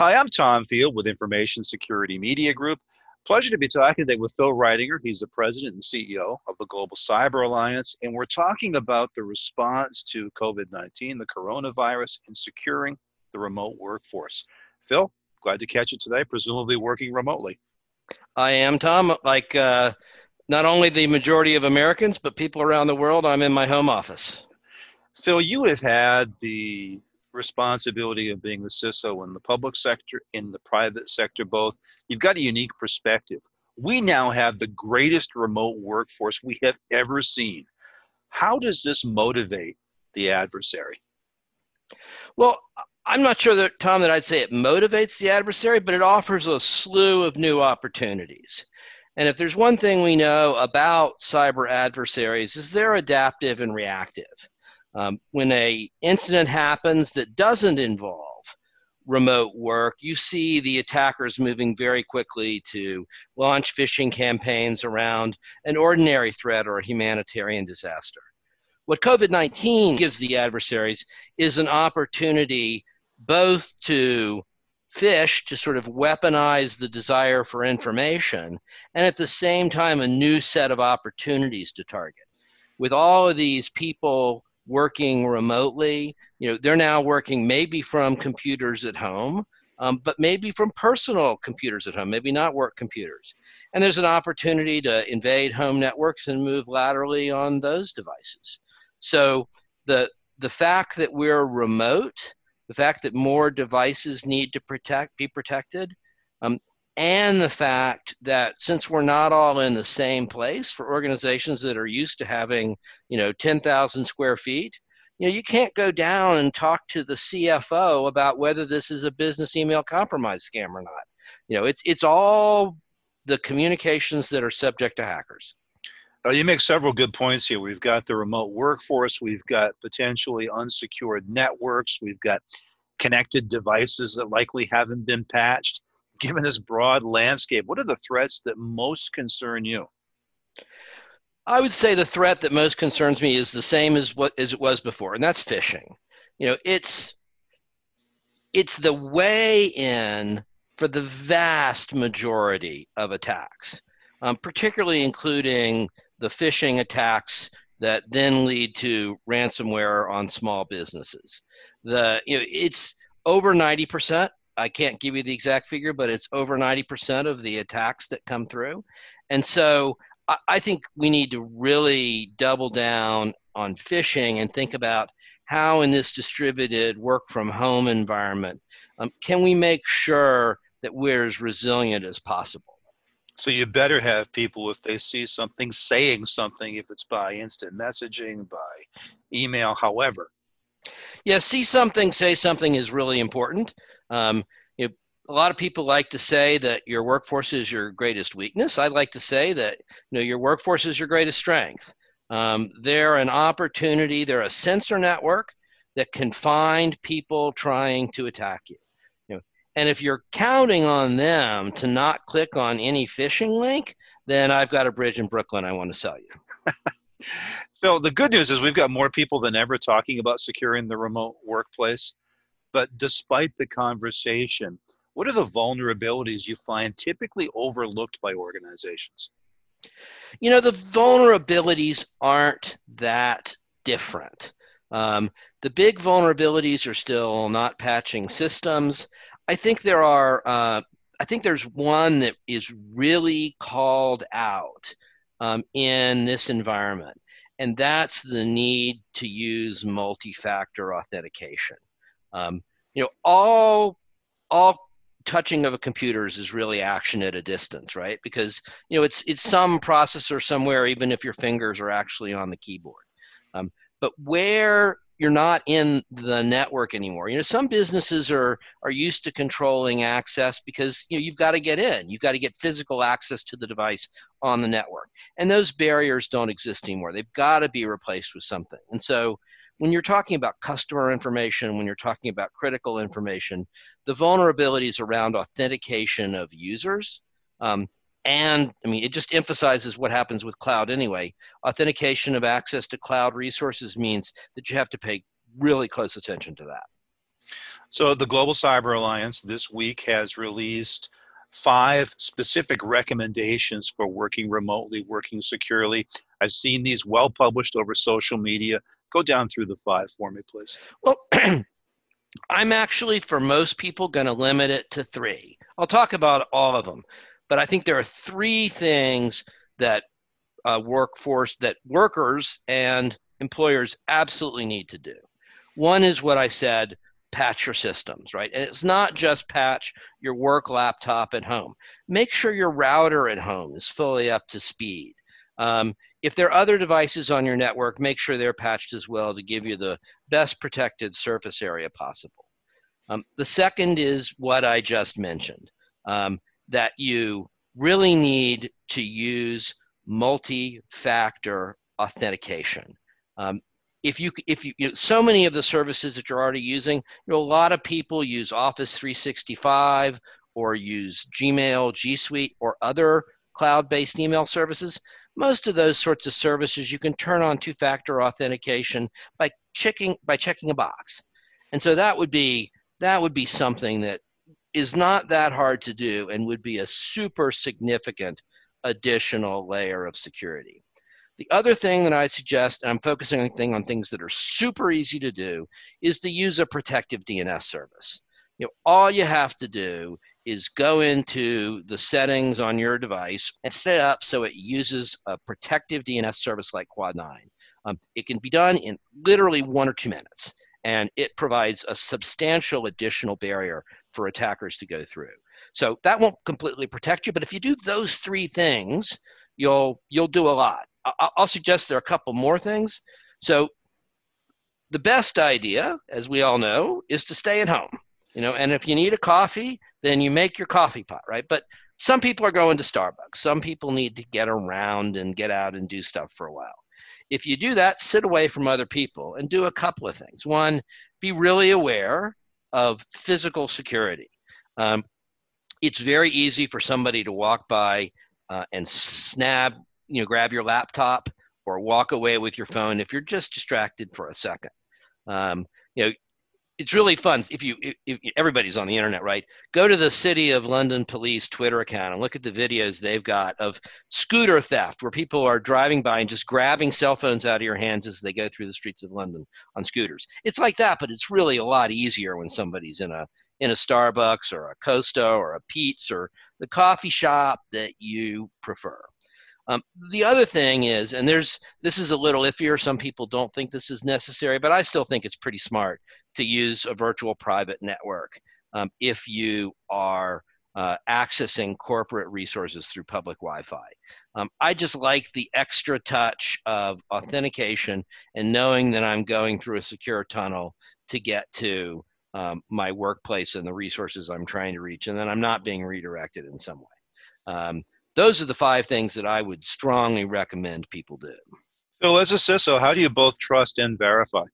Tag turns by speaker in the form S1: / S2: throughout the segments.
S1: Hi, I'm Tom Field with Information Security Media Group. Pleasure to be talking today with Phil Reitinger. He's the president and CEO of the Global Cyber Alliance, and we're talking about the response to COVID 19, the coronavirus, and securing the remote workforce. Phil, glad to catch you today, presumably working remotely.
S2: I am, Tom. Like uh, not only the majority of Americans, but people around the world, I'm in my home office.
S1: Phil, you have had the responsibility of being the CISO in the public sector, in the private sector, both. You've got a unique perspective. We now have the greatest remote workforce we have ever seen. How does this motivate the adversary?
S2: Well, I'm not sure that, Tom, that I'd say it motivates the adversary, but it offers a slew of new opportunities. And if there's one thing we know about cyber adversaries is they're adaptive and reactive. Um, when a incident happens that doesn't involve remote work, you see the attackers moving very quickly to launch phishing campaigns around an ordinary threat or a humanitarian disaster. What COVID 19 gives the adversaries is an opportunity both to phish, to sort of weaponize the desire for information, and at the same time, a new set of opportunities to target. With all of these people working remotely. You know, they're now working maybe from computers at home, um, but maybe from personal computers at home, maybe not work computers. And there's an opportunity to invade home networks and move laterally on those devices. So the the fact that we're remote, the fact that more devices need to protect be protected, um, and the fact that since we're not all in the same place for organizations that are used to having you know 10,000 square feet you know you can't go down and talk to the CFO about whether this is a business email compromise scam or not you know it's it's all the communications that are subject to hackers
S1: uh, you make several good points here. We've got the remote workforce. We've got potentially unsecured networks. We've got connected devices that likely haven't been patched given this broad landscape, what are the threats that most concern you?
S2: I would say the threat that most concerns me is the same as what as it was before, and that's phishing. You know, it's it's the way in for the vast majority of attacks, um, particularly including the phishing attacks that then lead to ransomware on small businesses. The you know, it's over ninety percent I can't give you the exact figure, but it's over 90% of the attacks that come through. And so I, I think we need to really double down on phishing and think about how, in this distributed work from home environment, um, can we make sure that we're as resilient as possible?
S1: So you better have people if they see something saying something, if it's by instant messaging, by email, however.
S2: Yeah, see something, say something is really important. Um, you know, a lot of people like to say that your workforce is your greatest weakness. I like to say that you know your workforce is your greatest strength. Um, they're an opportunity. They're a sensor network that can find people trying to attack you. and if you're counting on them to not click on any phishing link, then I've got a bridge in Brooklyn I want to sell you.
S1: Phil, the good news is we've got more people than ever talking about securing the remote workplace. But despite the conversation, what are the vulnerabilities you find typically overlooked by organizations?
S2: You know, the vulnerabilities aren't that different. Um, the big vulnerabilities are still not patching systems. I think there are. Uh, I think there's one that is really called out um, in this environment, and that's the need to use multi-factor authentication. Um, you know, all all touching of a computers is really action at a distance, right? Because you know it's it's some processor somewhere, even if your fingers are actually on the keyboard. Um, but where you're not in the network anymore. You know, some businesses are are used to controlling access because you know you've got to get in. You've got to get physical access to the device on the network. And those barriers don't exist anymore. They've got to be replaced with something. And so when you're talking about customer information, when you're talking about critical information, the vulnerabilities around authentication of users, um, and I mean, it just emphasizes what happens with cloud anyway. Authentication of access to cloud resources means that you have to pay really close attention to that.
S1: So, the Global Cyber Alliance this week has released five specific recommendations for working remotely, working securely. I've seen these well published over social media. Go down through the five for me, please.
S2: Well, I'm actually, for most people, going to limit it to three. I'll talk about all of them, but I think there are three things that uh, workforce, that workers and employers absolutely need to do. One is what I said patch your systems, right? And it's not just patch your work laptop at home. Make sure your router at home is fully up to speed. Um, if there are other devices on your network, make sure they're patched as well to give you the best protected surface area possible. Um, the second is what I just mentioned um, that you really need to use multi factor authentication. Um, if you if you, you know, so many of the services that you're already using, you know, a lot of people use Office 365 or use Gmail, G Suite, or other cloud-based email services. Most of those sorts of services you can turn on two-factor authentication by checking by checking a box, and so that would be that would be something that is not that hard to do and would be a super significant additional layer of security. The other thing that I suggest, and I'm focusing on, on things that are super easy to do, is to use a protective DNS service. You know, all you have to do is go into the settings on your device and set it up so it uses a protective DNS service like Quad9. Um, it can be done in literally one or two minutes, and it provides a substantial additional barrier for attackers to go through. So that won't completely protect you, but if you do those three things, you'll you'll do a lot. I'll suggest there are a couple more things. So, the best idea, as we all know, is to stay at home. You know, and if you need a coffee, then you make your coffee pot, right? But some people are going to Starbucks. Some people need to get around and get out and do stuff for a while. If you do that, sit away from other people and do a couple of things. One, be really aware of physical security. Um, it's very easy for somebody to walk by uh, and snap you know grab your laptop or walk away with your phone if you're just distracted for a second. Um, you know, it's really fun. If you if, if, everybody's on the internet right? Go to the city of london police twitter account and look at the videos they've got of scooter theft where people are driving by and just grabbing cell phones out of your hands as they go through the streets of london on scooters. It's like that but it's really a lot easier when somebody's in a in a starbucks or a costa or a pete's or the coffee shop that you prefer um, the other thing is, and there's this is a little iffier. Some people don't think this is necessary, but I still think it's pretty smart to use a virtual private network um, if you are uh, accessing corporate resources through public Wi-Fi. Um, I just like the extra touch of authentication and knowing that I'm going through a secure tunnel to get to um, my workplace and the resources I'm trying to reach, and then I'm not being redirected in some way. Um, those are the five things that I would strongly recommend people do.
S1: So, as a CISO, how do you both trust and verify?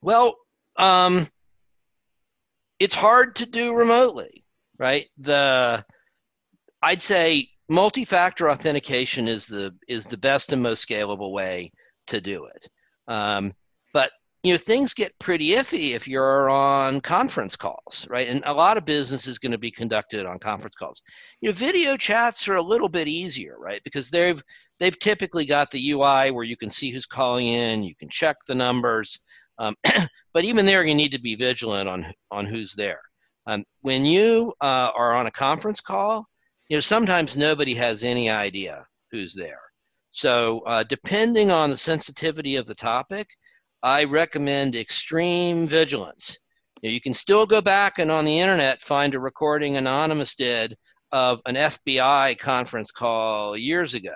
S2: Well, um, it's hard to do remotely, right? The I'd say multi-factor authentication is the is the best and most scalable way to do it. Um, you know things get pretty iffy if you're on conference calls right? And a lot of business is going to be conducted on conference calls. You know video chats are a little bit easier right? Because they've they've typically got the ui where you can see who's calling in you can check the numbers um, but even there you need to be vigilant on on who's there. Um, when you uh, are on a conference call you know sometimes nobody has any idea who's there. So uh, depending on the sensitivity of the topic I recommend extreme vigilance. You, you can still go back and on the internet find a recording Anonymous did of an FBI conference call years ago.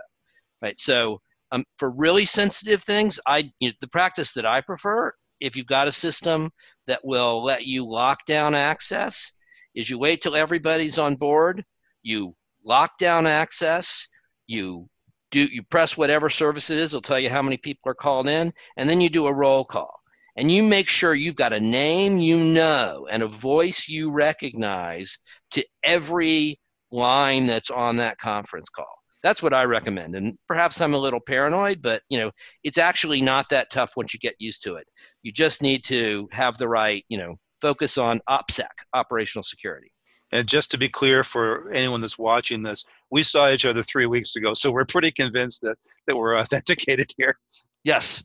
S2: Right. So um, for really sensitive things, I you know, the practice that I prefer, if you've got a system that will let you lock down access, is you wait till everybody's on board, you lock down access, you do you press whatever service it is it'll tell you how many people are called in and then you do a roll call and you make sure you've got a name you know and a voice you recognize to every line that's on that conference call That's what I recommend. And perhaps I'm a little paranoid, but you know, it's actually not that tough once you get used to it. You just need to have the right, you know, focus on OPSEC, operational security.
S1: And just to be clear for anyone that's watching this, we saw each other three weeks ago, so we're pretty convinced that that we're authenticated here.
S2: Yes.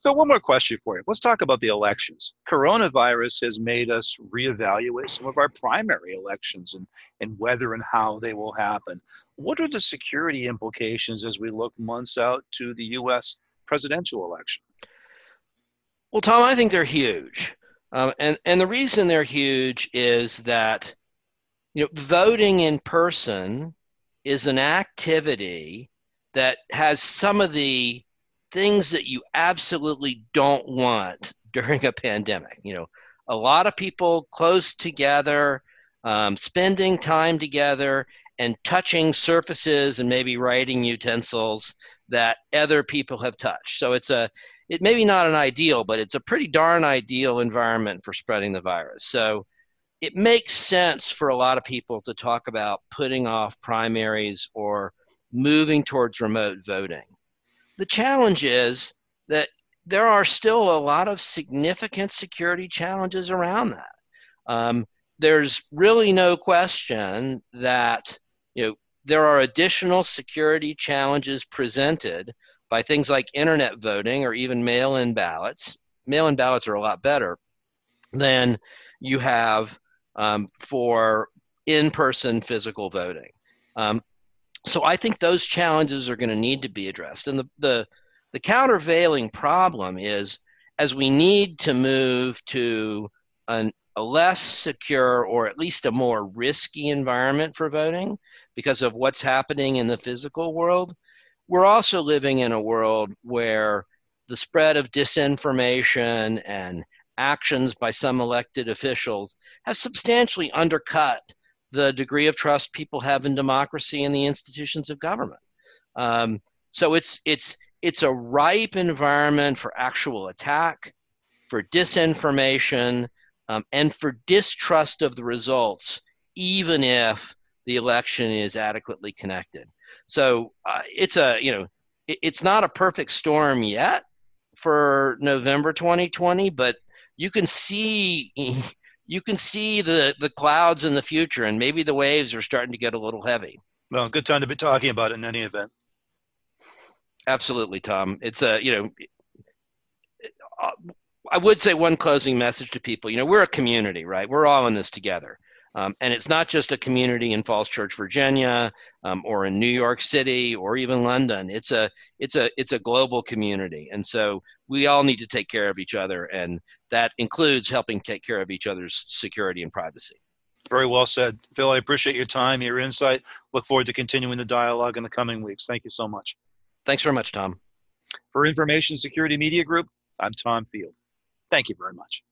S1: So, one more question for you. Let's talk about the elections. Coronavirus has made us reevaluate some of our primary elections and, and whether and how they will happen. What are the security implications as we look months out to the U.S. presidential election?
S2: Well, Tom, I think they're huge. Um, and, and the reason they're huge is that you know, voting in person is an activity that has some of the things that you absolutely don't want during a pandemic. You know, a lot of people close together, um, spending time together, and touching surfaces and maybe writing utensils that other people have touched. So it's a it maybe not an ideal, but it's a pretty darn ideal environment for spreading the virus. So it makes sense for a lot of people to talk about putting off primaries or moving towards remote voting. The challenge is that there are still a lot of significant security challenges around that. Um, there's really no question that you know there are additional security challenges presented by things like internet voting or even mail-in ballots. Mail-in ballots are a lot better than you have um, for in-person physical voting. Um, so I think those challenges are going to need to be addressed. And the, the, the countervailing problem is as we need to move to an, a less secure or at least a more risky environment for voting because of what's happening in the physical world, we're also living in a world where the spread of disinformation and actions by some elected officials have substantially undercut the degree of trust people have in democracy and the institutions of government. Um, so it's it's it's a ripe environment for actual attack, for disinformation, um, and for distrust of the results, even if the election is adequately connected. So uh, it's a you know it, it's not a perfect storm yet for November 2020, but you can see you can see the the clouds in the future, and maybe the waves are starting to get a little heavy.
S1: Well, good time to be talking about it in any event.
S2: Absolutely, Tom. It's a you know. I would say one closing message to people. You know, we're a community, right? We're all in this together. Um, and it's not just a community in Falls Church, Virginia, um, or in New York City, or even London. It's a it's a it's a global community, and so we all need to take care of each other, and that includes helping take care of each other's security and privacy.
S1: Very well said, Phil. I appreciate your time, your insight. Look forward to continuing the dialogue in the coming weeks. Thank you so much.
S2: Thanks very much, Tom.
S1: For Information Security Media Group, I'm Tom Field. Thank you very much.